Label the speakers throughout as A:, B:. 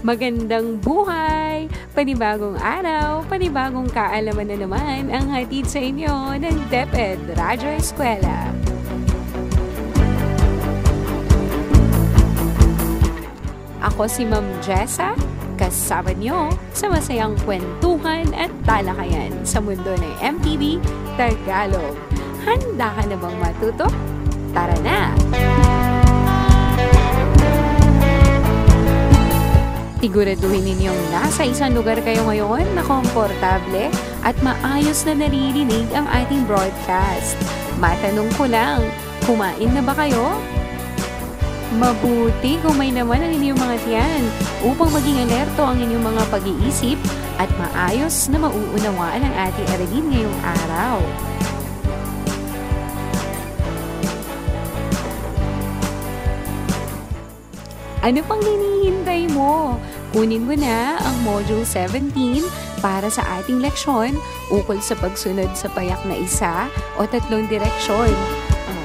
A: Magandang buhay! Panibagong araw, panibagong kaalaman na naman ang hatid sa inyo ng DepEd Radyo Eskwela. Ako si Ma'am Jessa, kasama niyo sa masayang kwentuhan at talakayan sa mundo ng MTV Tagalog. Handa ka na bang matuto? Tara na! Siguraduhin ninyong nasa isang lugar kayo ngayon na komportable at maayos na naririnig ang ating broadcast. Matanong ko lang, kumain na ba kayo? Mabuti kung may naman ang inyong mga tiyan upang maging alerto ang inyong mga pag-iisip at maayos na mauunawaan ang ating aralin ngayong araw. Ano pang hinihintay mo? Kunin mo na ang Module 17 para sa ating leksyon ukol sa pagsunod sa payak na isa o tatlong direksyon.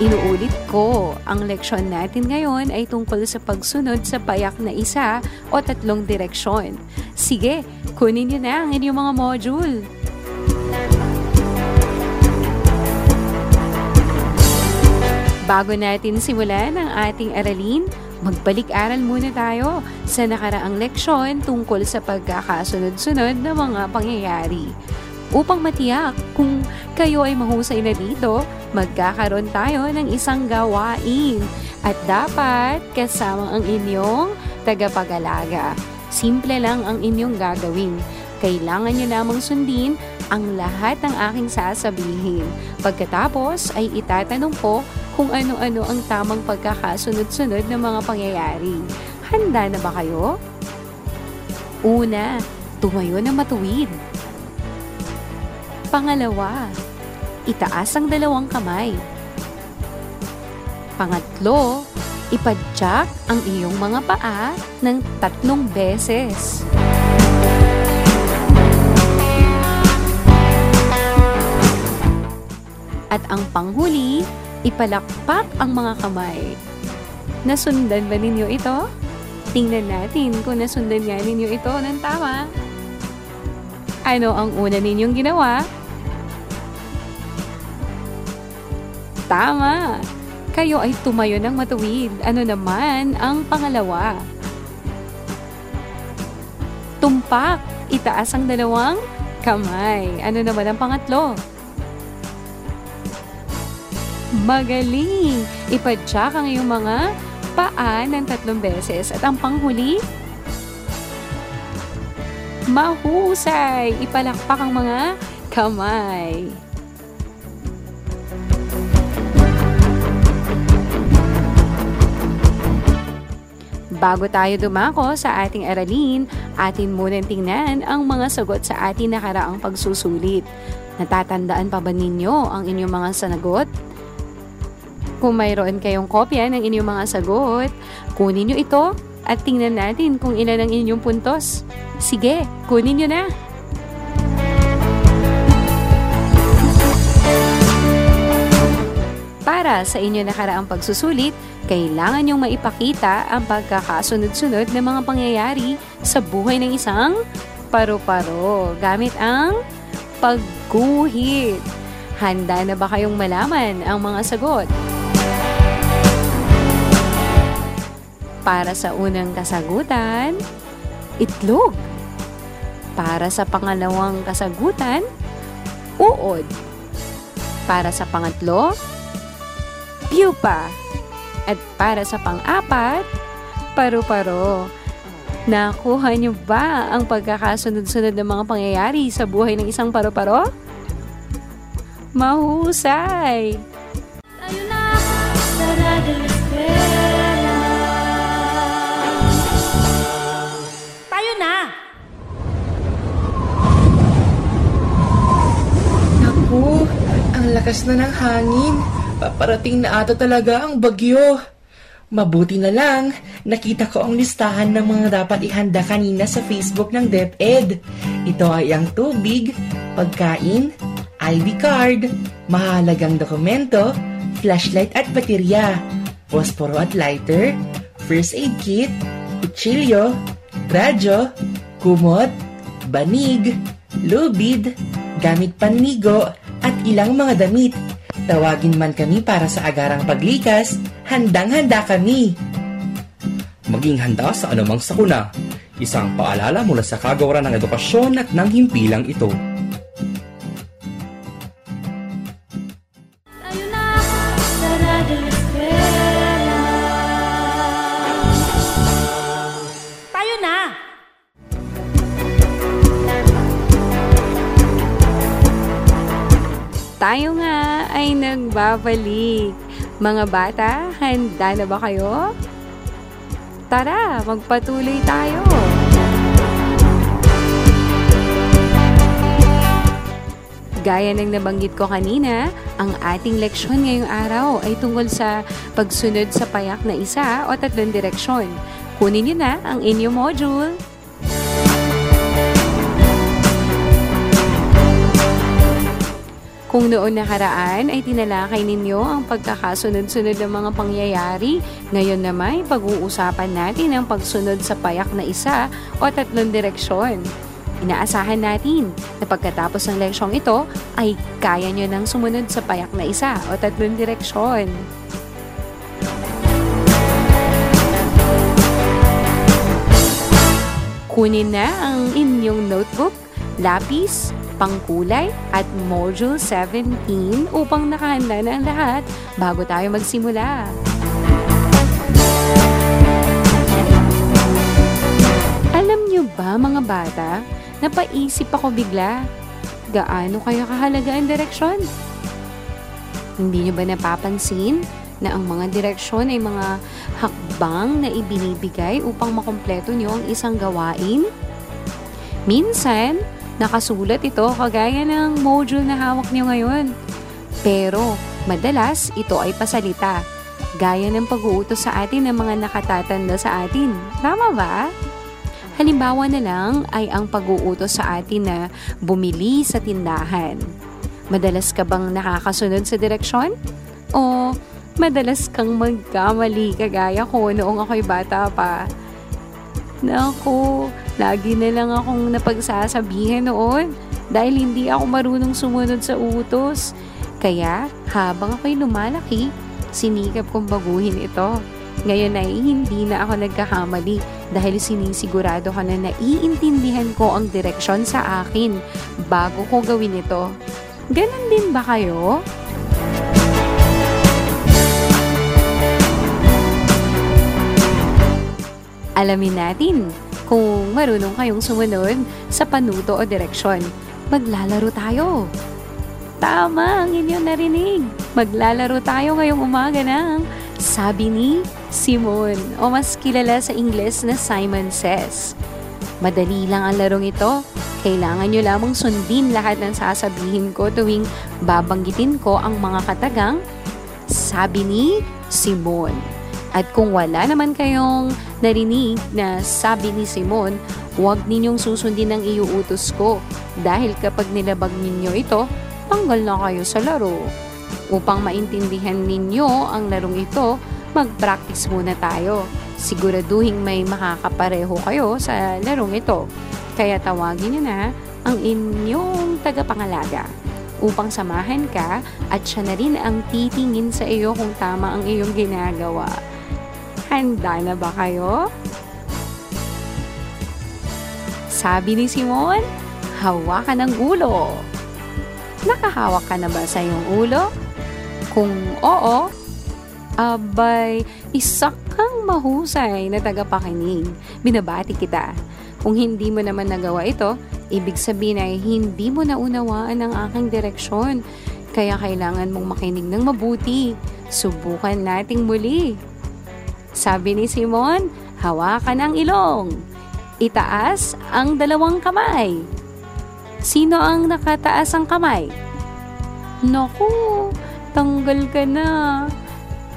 A: Inuulit ko, ang leksyon natin ngayon ay tungkol sa pagsunod sa payak na isa o tatlong direksyon. Sige, kunin niyo na ang inyong mga module. Bago natin simulan ang ating aralin, magbalik-aral muna tayo sa nakaraang leksyon tungkol sa pagkakasunod-sunod ng mga pangyayari. Upang matiyak kung kayo ay mahusay na dito, magkakaroon tayo ng isang gawain at dapat kasama ang inyong tagapag-alaga. Simple lang ang inyong gagawin. Kailangan nyo lamang sundin ang lahat ng aking sasabihin. Pagkatapos ay itatanong ko kung ano-ano ang tamang pagkakasunod-sunod ng mga pangyayari. Handa na ba kayo? Una, tumayo na matuwid. Pangalawa, itaas ang dalawang kamay. Pangatlo, ipadyak ang iyong mga paa ng tatlong beses. At ang panghuli, ipalakpak ang mga kamay. Nasundan ba ninyo ito? Tingnan natin kung nasundan nga ninyo ito ng tama. Ano ang una ninyong ginawa? Tama! Kayo ay tumayo ng matuwid. Ano naman ang pangalawa? Tumpak! Itaas ang dalawang kamay. Ano naman ang pangatlo? Magaling! Ipadyak ang iyong mga paa ng tatlong beses. At ang panghuli, mahusay! Ipalakpak ang mga kamay. Bago tayo dumako sa ating aralin, atin munang tingnan ang mga sagot sa ating nakaraang pagsusulit. Natatandaan pa ba ninyo ang inyong mga sanagot? Kung mayroon kayong kopya ng inyong mga sagot, kunin nyo ito at tingnan natin kung ilan ang inyong puntos. Sige, kunin nyo na! Para sa inyo nakaraang pagsusulit, kailangan nyong maipakita ang pagkakasunod-sunod ng mga pangyayari sa buhay ng isang paru-paro gamit ang pagguhit. Handa na ba kayong malaman ang mga sagot? Para sa unang kasagutan, itlog. Para sa pangalawang kasagutan, uod. Para sa pangatlo, pupa. At para sa pang-apat, paru-paro. Nakuha niyo ba ang pagkakasunod-sunod ng mga pangyayari sa buhay ng isang paru-paro? Mahusay!
B: Lakas na ng hangin. Paparating na ata talaga ang bagyo. Mabuti na lang, nakita ko ang listahan ng mga dapat ihanda kanina sa Facebook ng DepEd. Ito ay ang tubig, pagkain, ID card, mahalagang dokumento, flashlight at baterya, posporo at lighter, first aid kit, kutsilyo, radyo, kumot, banig, lubid, gamit panligo, ilang mga damit. Tawagin man kami para sa agarang paglikas, handang-handa kami.
C: Maging handa sa anumang sakuna. Isang paalala mula sa kagawaran ng edukasyon at ng himpilang ito.
A: Nagbabalik. Mga bata, handa na ba kayo? Tara, magpatuloy tayo. Gaya ng nabanggit ko kanina, ang ating leksyon ngayong araw ay tungkol sa pagsunod sa payak na isa o tatlong direksyon. Kunin niyo na ang inyong module. Kung noon nakaraan ay tinalakay ninyo ang pagkakasunod-sunod ng mga pangyayari, ngayon naman pag-uusapan natin ang pagsunod sa payak na isa o tatlong direksyon. Inaasahan natin na pagkatapos ng leksyong ito ay kaya nyo nang sumunod sa payak na isa o tatlong direksyon. Kunin na ang inyong notebook, lapis, pangkulay at Module 17 upang nakahanda na ang lahat bago tayo magsimula. Alam nyo ba mga bata, napaisip ako bigla, gaano kaya kahalaga ang direksyon? Hindi nyo ba napapansin na ang mga direksyon ay mga hakbang na ibinibigay upang makompleto nyo ang isang gawain? Minsan, nakasulat ito kagaya ng module na hawak nyo ngayon. Pero, madalas ito ay pasalita, gaya ng pag-uutos sa atin ng mga nakatatanda sa atin. Tama ba? Halimbawa na lang ay ang pag-uutos sa atin na bumili sa tindahan. Madalas ka bang nakakasunod sa direksyon? O madalas kang magkamali kagaya ko noong ako'y bata pa? Naku, lagi na lang akong napagsasabihin noon dahil hindi ako marunong sumunod sa utos. Kaya habang ako'y lumalaki, sinikap kong baguhin ito. Ngayon ay hindi na ako nagkakamali dahil sinisigurado ko na naiintindihan ko ang direksyon sa akin bago ko gawin ito. Ganon din ba kayo? Alamin natin kung marunong kayong sumunod sa panuto o direksyon. Maglalaro tayo. Tama ang inyong narinig. Maglalaro tayo ngayong umaga ng sabi ni Simon o mas kilala sa Ingles na Simon Says. Madali lang ang larong ito. Kailangan nyo lamang sundin lahat ng sasabihin ko tuwing babanggitin ko ang mga katagang sabi ni Simon. At kung wala naman kayong narinig na sabi ni Simon, huwag ninyong susundin ang iuutos ko dahil kapag nilabag ninyo ito, tanggal na kayo sa laro. Upang maintindihan ninyo ang larong ito, mag-practice muna tayo. Siguraduhin may makakapareho kayo sa larong ito. Kaya tawagin nyo na ang inyong tagapangalaga upang samahan ka at siya na rin ang titingin sa iyo kung tama ang iyong ginagawa. Handa na ba kayo? Sabi ni Simon, hawakan ang ulo. Nakahawak ka na ba sa iyong ulo? Kung oo, abay, isa kang mahusay na tagapakinig. Binabati kita. Kung hindi mo naman nagawa ito, ibig sabihin ay hindi mo naunawaan ang aking direksyon. Kaya kailangan mong makinig ng mabuti. Subukan nating muli. Sabi ni Simon, hawakan ang ilong. Itaas ang dalawang kamay. Sino ang nakataas ang kamay? Naku, tanggal ka na.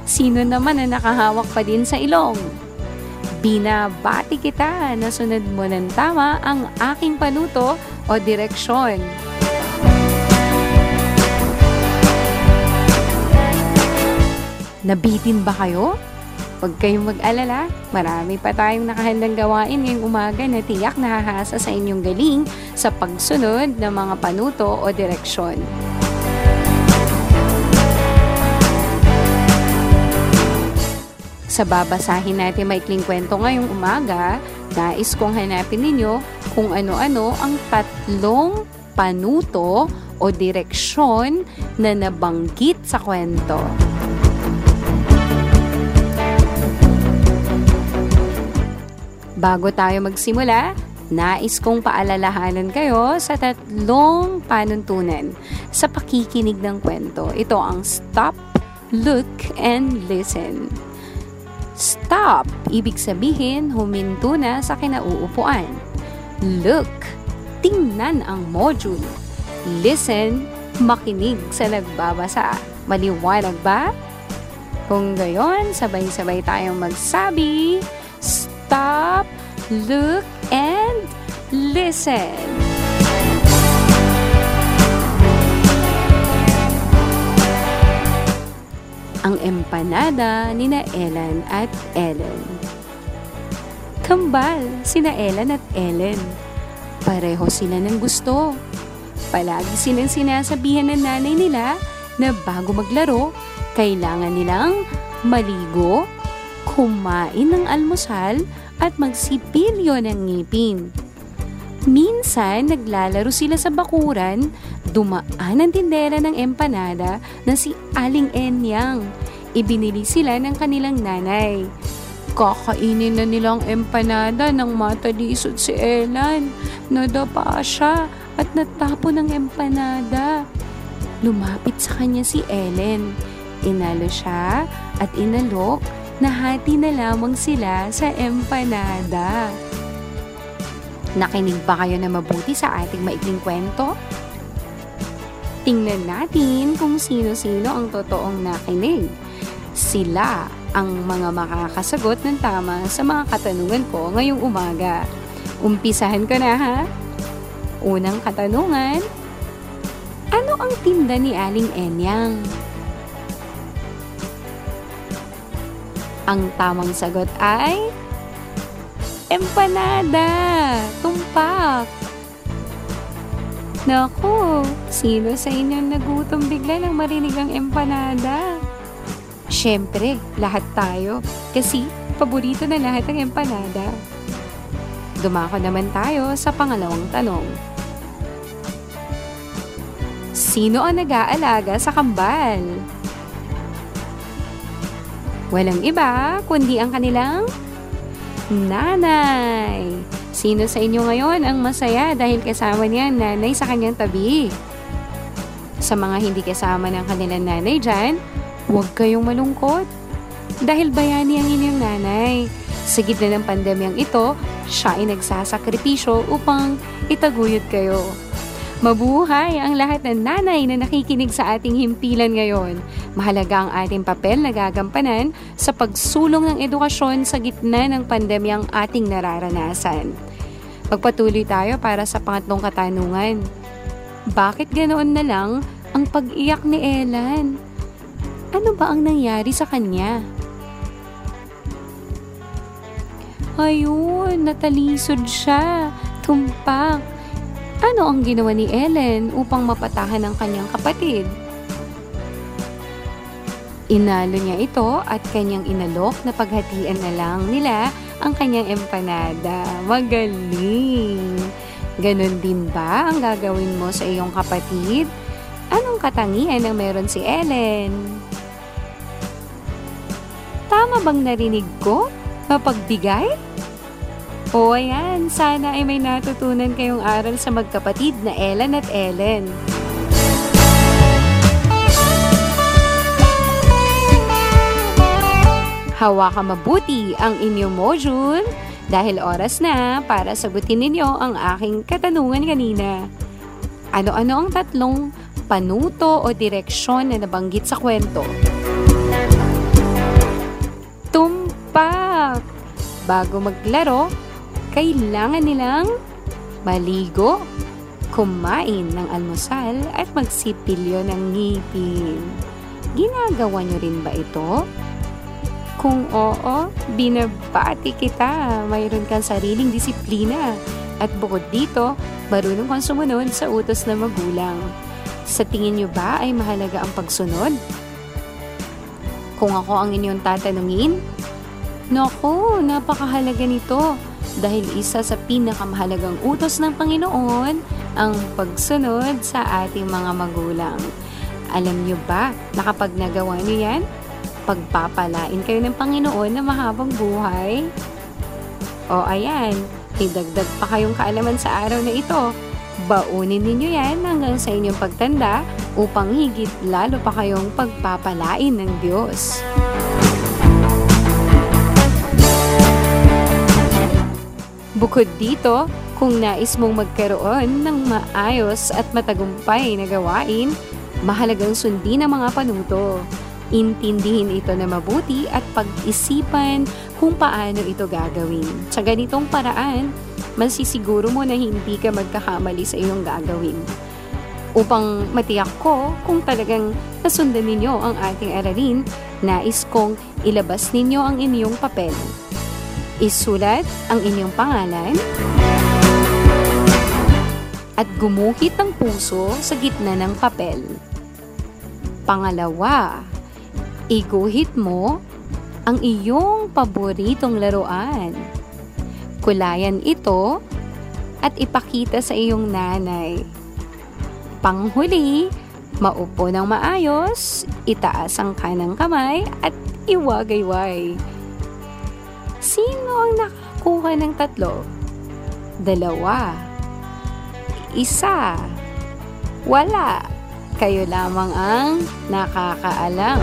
A: Sino naman na nakahawak pa din sa ilong? Binabati kita na sunod mo ng tama ang aking panuto o direksyon. Nabitin ba kayo? Huwag kayong mag-alala, marami pa tayong nakahandang gawain ngayong umaga na tiyak nahahasa sa inyong galing sa pagsunod ng mga panuto o direksyon. Sa babasahin natin maikling kwento ngayong umaga, nais kong hanapin ninyo kung ano-ano ang tatlong panuto o direksyon na nabanggit sa kwento. Bago tayo magsimula, nais kong paalalahanan kayo sa tatlong panuntunan sa pakikinig ng kwento. Ito ang stop, look, and listen. Stop, ibig sabihin huminto na sa kinauupuan. Look, tingnan ang module. Listen, makinig sa nagbabasa. Maliwanag ba? Kung gayon, sabay-sabay tayong magsabi, stop, look, and listen. Ang empanada ni na Ellen at Ellen. Kambal sina Ellen at Ellen. Pareho sila ng gusto. Palagi silang sinasabihan ng nanay nila na bago maglaro, kailangan nilang maligo, kumain ng almusal at magsipilyo ng ngipin. Minsan, naglalaro sila sa bakuran, dumaan ang tindera ng empanada na si Aling Enyang. Ibinili sila ng kanilang nanay. Kakainin na nilang empanada ng matalisod si Ellen. Nadapa siya at natapo ng empanada. Lumapit sa kanya si Ellen. Inalo siya at inalok nahati na lamang sila sa empanada. Nakinig ba kayo na mabuti sa ating maikling kwento? Tingnan natin kung sino-sino ang totoong nakinig. Sila ang mga makakasagot ng tama sa mga katanungan ko ngayong umaga. Umpisahan ko na ha. Unang katanungan, ano ang tinda ni Aling Enyang? Ang tamang sagot ay empanada, tumpak. Naku, sino sa inyo nagutom bigla nang marinig ang empanada? Siyempre, lahat tayo. Kasi, paborito na lahat ng empanada. Dumako naman tayo sa pangalawang tanong. Sino ang nag-aalaga sa kambal? Walang iba, kundi ang kanilang nanay. Sino sa inyo ngayon ang masaya dahil kasama niya ang nanay sa kanyang tabi? Sa mga hindi kasama ng kanilang nanay dyan, huwag kayong malungkot. Dahil bayani ang inyong nanay. Sa gitna ng pandemyang ito, siya ay nagsasakripisyo upang itaguyod kayo. Mabuhay ang lahat ng nanay na nakikinig sa ating himpilan ngayon. Mahalaga ang ating papel na gagampanan sa pagsulong ng edukasyon sa gitna ng pandemyang ating nararanasan. Magpatuloy tayo para sa pangatlong katanungan. Bakit ganoon na lang ang pag-iyak ni Ellen? Ano ba ang nangyari sa kanya? Ayun, natalisod siya. Tumpak. Ano ang ginawa ni Ellen upang mapatahan ang kanyang kapatid? Inalo niya ito at kanyang inalok na paghatian na lang nila ang kanyang empanada. Magaling! Ganon din ba ang gagawin mo sa iyong kapatid? Anong katangian ang meron si Ellen? Tama bang narinig ko? Mapagbigay? O ayan, sana ay may natutunan kayong aral sa magkapatid na Ellen at Ellen. Hawakan mabuti ang inyong module dahil oras na para sagutin ninyo ang aking katanungan kanina. Ano-ano ang tatlong panuto o direksyon na nabanggit sa kwento. Tumpak! Bago maglaro, kailangan nilang maligo, kumain ng almusal at magsipilyo ng ngipin. Ginagawa nyo rin ba ito? Kung oo, binabati kita. Mayroon kang sariling disiplina. At bukod dito, marunong kang sumunod sa utos ng magulang. Sa tingin nyo ba ay mahalaga ang pagsunod? Kung ako ang inyong tatanungin, Naku, napakahalaga nito dahil isa sa pinakamahalagang utos ng Panginoon ang pagsunod sa ating mga magulang. Alam nyo ba na kapag nagawa nyo yan, pagpapalain kayo ng Panginoon na mahabang buhay? O ayan, idagdag pa kayong kaalaman sa araw na ito. Baunin ninyo yan hanggang sa inyong pagtanda upang higit lalo pa kayong pagpapalain ng Diyos. Bukod dito, kung nais mong magkaroon ng maayos at matagumpay na gawain, mahalagang sundin ang mga panuto. Intindihin ito na mabuti at pag-isipan kung paano ito gagawin. Sa ganitong paraan, masisiguro mo na hindi ka magkakamali sa iyong gagawin. Upang matiyak ko kung talagang nasundan ninyo ang ating aralin, nais kong ilabas ninyo ang inyong papel. Isulat ang inyong pangalan at gumuhit ng puso sa gitna ng papel. Pangalawa, iguhit mo ang iyong paboritong laruan. Kulayan ito at ipakita sa iyong nanay. Panghuli, maupo ng maayos, itaas ang kanang kamay at iwagayway. Sino ang nakakuha ng tatlo? Dalawa. Isa. Wala. Kayo lamang ang nakakaalam.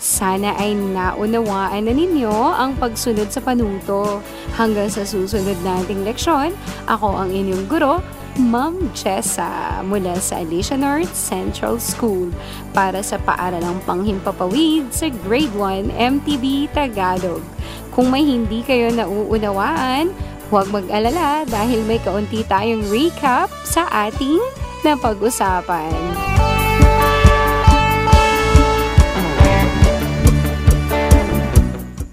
A: Sana ay naunawaan na ninyo ang pagsunod sa panuto. Hanggang sa susunod nating leksyon, ako ang inyong guro, Ma'am Jessa mula sa Alicia North Central School para sa paaralang panghimpapawid sa Grade 1 MTB Tagalog. Kung may hindi kayo nauunawaan, huwag mag-alala dahil may kaunti tayong recap sa ating napag-usapan.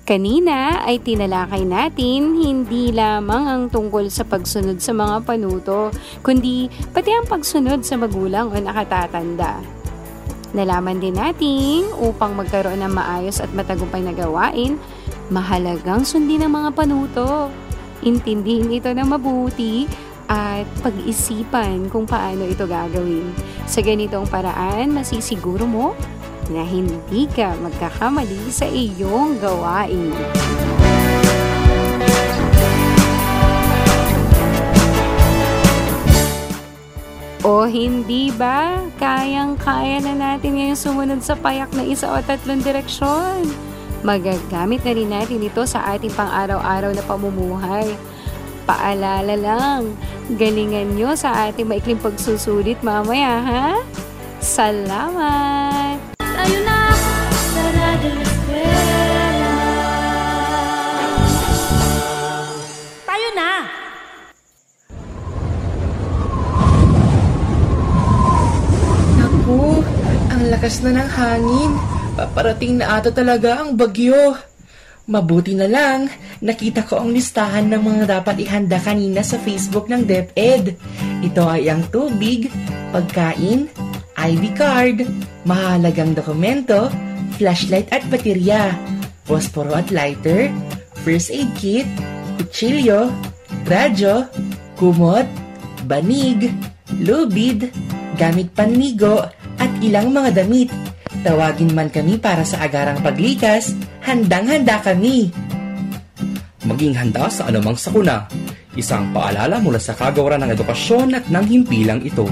A: Kanina ay tinalakay natin hindi lamang ang tungkol sa pagsunod sa mga panuto, kundi pati ang pagsunod sa magulang o nakatatanda. Nalaman din natin upang magkaroon ng maayos at matagumpay na gawain, mahalagang sundin ang mga panuto. Intindihin ito ng mabuti at pag-isipan kung paano ito gagawin. Sa ganitong paraan, masisiguro mo na hindi ka magkakamali sa iyong gawain. O hindi ba? Kayang-kaya na natin ngayon sumunod sa payak na isa o tatlong direksyon. Magagamit na rin natin ito sa ating pang-araw-araw na pamumuhay. Paalala lang, galingan nyo sa ating maikling pagsusulit mamaya, ha? Salamat!
B: Lakas na ng hangin. Paparating na ata talaga ang bagyo. Mabuti na lang, nakita ko ang listahan ng mga dapat ihanda kanina sa Facebook ng DepEd. Ito ay ang tubig, pagkain, ID card, mahalagang dokumento, flashlight at baterya, posporo at lighter, first aid kit, kutsilyo, radyo, kumot, banig, lubid, gamit panligo, at ilang mga damit. Tawagin man kami para sa agarang paglikas, handang-handa kami.
C: Maging handa sa anumang sakuna. Isang paalala mula sa kagawaran ng edukasyon at ng himpilang ito.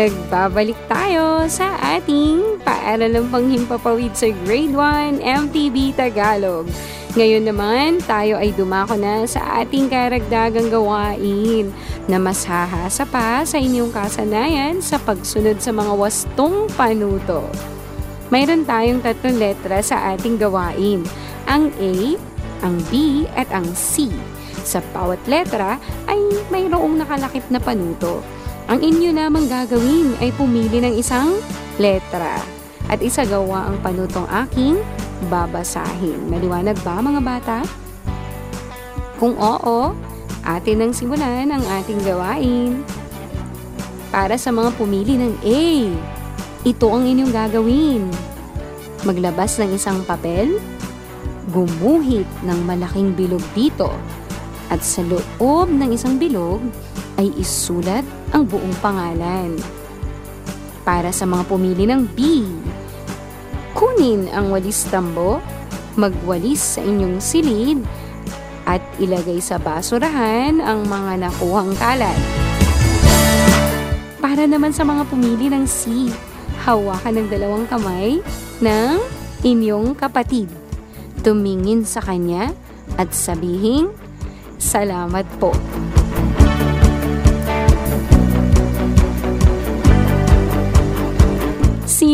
A: Nagbabalik tayo sa ating paaralang panghimpapawid sa Grade 1 MTB Tagalog. Ngayon naman, tayo ay dumako na sa ating karagdagang gawain na mas hahasa pa sa inyong kasanayan sa pagsunod sa mga wastong panuto. Mayroon tayong tatlong letra sa ating gawain. Ang A, ang B, at ang C. Sa bawat letra ay mayroong nakalakip na panuto. Ang inyo namang gagawin ay pumili ng isang letra at isagawa ang panutong aking babasahin. Maliwanag ba mga bata? Kung oo, atin nang simulan ang ating gawain. Para sa mga pumili ng A, ito ang inyong gagawin. Maglabas ng isang papel, gumuhit ng malaking bilog dito, at sa loob ng isang bilog ay isulat ang buong pangalan. Para sa mga pumili ng B, kunin ang walis tambo, magwalis sa inyong silid, at ilagay sa basurahan ang mga nakuhang kalat. Para naman sa mga pumili ng C, hawakan ng dalawang kamay ng inyong kapatid. Tumingin sa kanya at sabihin, Salamat po.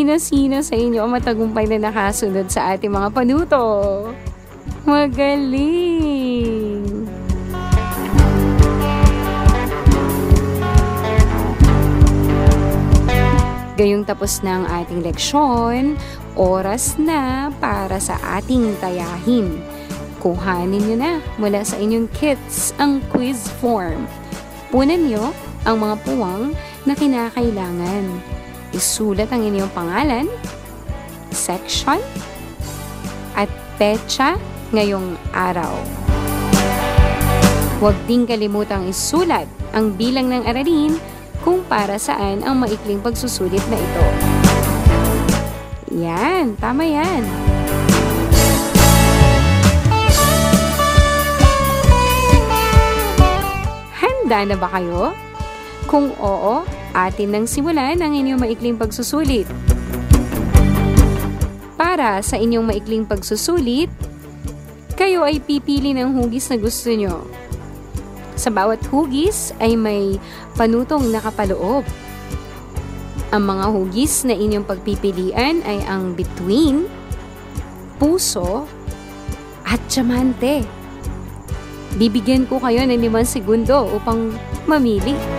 A: Sino-sino sa inyo ang matagumpay na nakasunod sa ating mga panuto? Magaling! Gayong tapos na ang ating leksyon, oras na para sa ating tayahin. Kuhanin nyo na mula sa inyong kits ang quiz form. Punan nyo ang mga puwang na kinakailangan. Isulat ang inyong pangalan, section, at petsa ngayong araw. Huwag ding kalimutang isulat ang bilang ng aralin kung para saan ang maikling pagsusulit na ito. Yan, tama yan. Handa na ba kayo? Kung oo, atin nang simulan ang inyong maikling pagsusulit. Para sa inyong maikling pagsusulit, kayo ay pipili ng hugis na gusto nyo. Sa bawat hugis ay may panutong nakapaloob. Ang mga hugis na inyong pagpipilian ay ang between, puso, at diamante. Bibigyan ko kayo ng limang segundo upang mamili.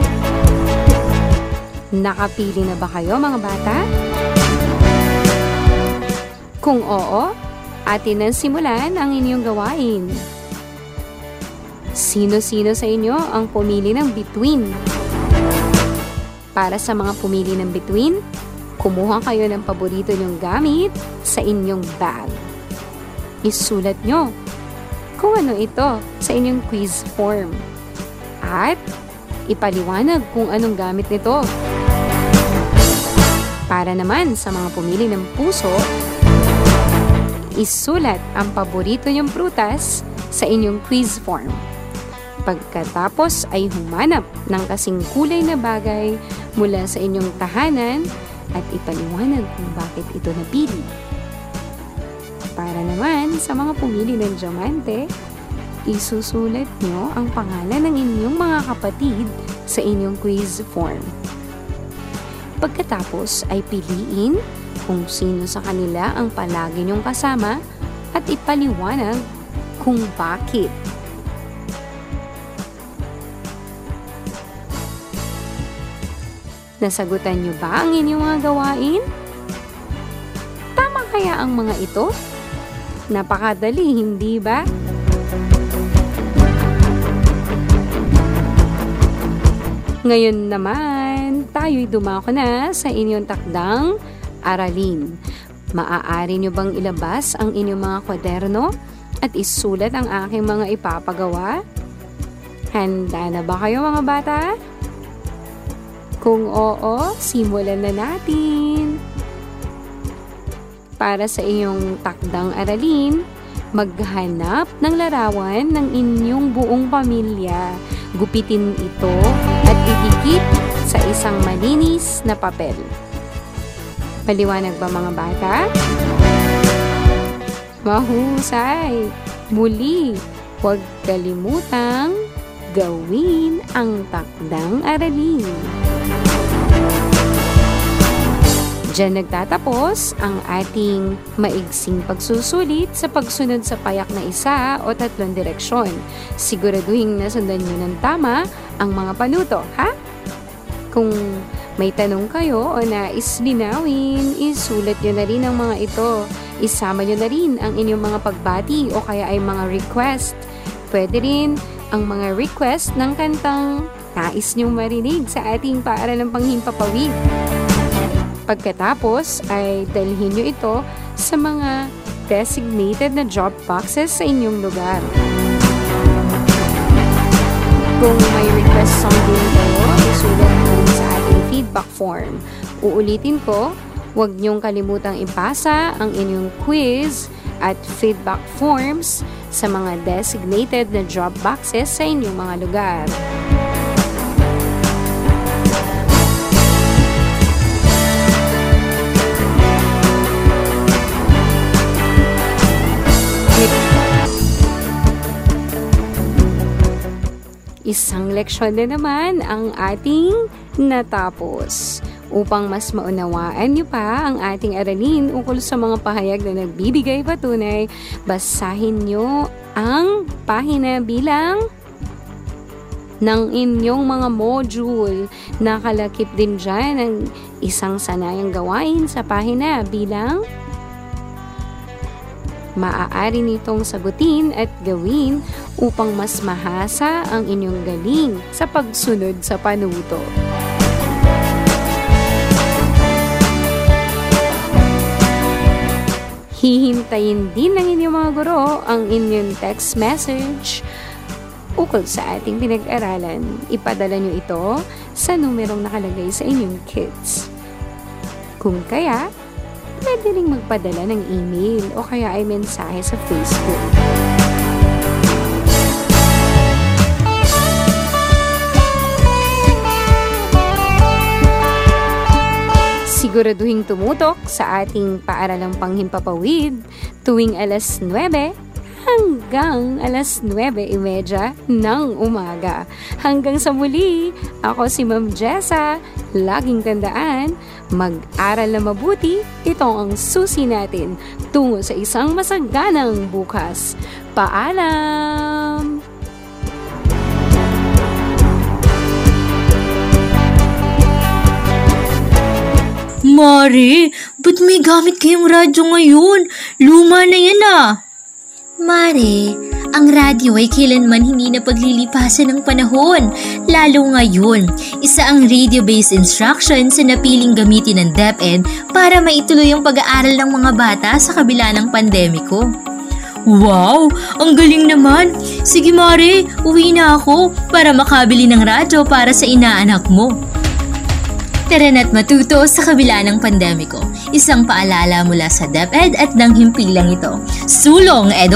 A: Nakapili na ba kayo mga bata? Kung oo, atin na simulan ang inyong gawain. Sino-sino sa inyo ang pumili ng between? Para sa mga pumili ng between, kumuha kayo ng paborito nyong gamit sa inyong bag. Isulat nyo kung ano ito sa inyong quiz form. At ipaliwanag kung anong gamit nito. Para naman sa mga pumili ng puso, isulat ang paborito nyong prutas sa inyong quiz form. Pagkatapos ay humanap ng kasing kulay na bagay mula sa inyong tahanan at ipaliwanag kung bakit ito napili. Para naman sa mga pumili ng diamante, isusulat nyo ang pangalan ng inyong mga kapatid sa inyong quiz form. Pagkatapos ay piliin kung sino sa kanila ang palagi nyong kasama at ipaliwanag kung bakit. Nasagutan nyo ba ang inyong mga gawain? Tama kaya ang mga ito? Napakadali, hindi ba? Ngayon naman, tayo'y dumako na sa inyong takdang aralin. Maaari nyo bang ilabas ang inyong mga kwaderno at isulat ang aking mga ipapagawa? Handa na ba kayo mga bata? Kung oo, simulan na natin. Para sa inyong takdang aralin, maghanap ng larawan ng inyong buong pamilya. Gupitin ito at idikit sa isang malinis na papel. Maliwanag ba mga bata? Mahusay! Muli, huwag kalimutang gawin ang takdang aralin. Diyan nagtatapos ang ating maigsing pagsusulit sa pagsunod sa payak na isa o tatlong direksyon. Siguraduhin na sundan nyo ng tama ang mga panuto, ha? Kung may tanong kayo o nais linawin, isulat nyo na rin ang mga ito. Isama nyo na rin ang inyong mga pagbati o kaya ay mga request. Pwede rin ang mga request ng kantang nais nyong marinig sa ating paaralang panghimpapawid. Pagkatapos ay dalhin nyo ito sa mga designated na drop boxes sa inyong lugar. Kung may request song din kayo, isulat mo feedback form. Uulitin ko, huwag niyong kalimutang ipasa ang inyong quiz at feedback forms sa mga designated na drop boxes sa inyong mga lugar. Isang leksyon na naman ang ating natapos. Upang mas maunawaan niyo pa ang ating aralin ukol sa mga pahayag na nagbibigay patunay, basahin niyo ang pahina bilang ng inyong mga module. Nakalakip din dyan ang isang sanayang gawain sa pahina bilang maaari nitong sagutin at gawin upang mas mahasa ang inyong galing sa pagsunod sa panuto. Hihintayin din ng inyong mga guro ang inyong text message ukol sa ating pinag-aralan. Ipadala nyo ito sa numerong nakalagay sa inyong kits. Kung kaya, pwede ring magpadala ng email o kaya ay mensahe sa Facebook. Siguraduhin tumutok sa ating paaralang panghimpapawid tuwing alas 9 hanggang alas 9.30 ng umaga. Hanggang sa muli, ako si Ma'am Jessa. Laging tandaan, mag-aral na mabuti, ito ang susi natin tungo sa isang masaganang bukas. Paalam!
D: Mari, ba't may gamit kayong radyo ngayon? Luma na yan ah.
E: Mare, ang radyo ay kailanman hindi na paglilipasan ng panahon, lalo ngayon. Isa ang radio-based instruction sa napiling gamitin ng DepEd para maituloy ang pag-aaral ng mga bata sa kabila ng pandemiko.
D: Wow, ang galing naman. Sige Mare, uwi na ako para makabili ng radyo para sa inaanak mo.
E: Tara na't matuto sa kabila ng pandemiko. Isang paalala mula sa DepEd at ng himpilang ito. Sulong Edo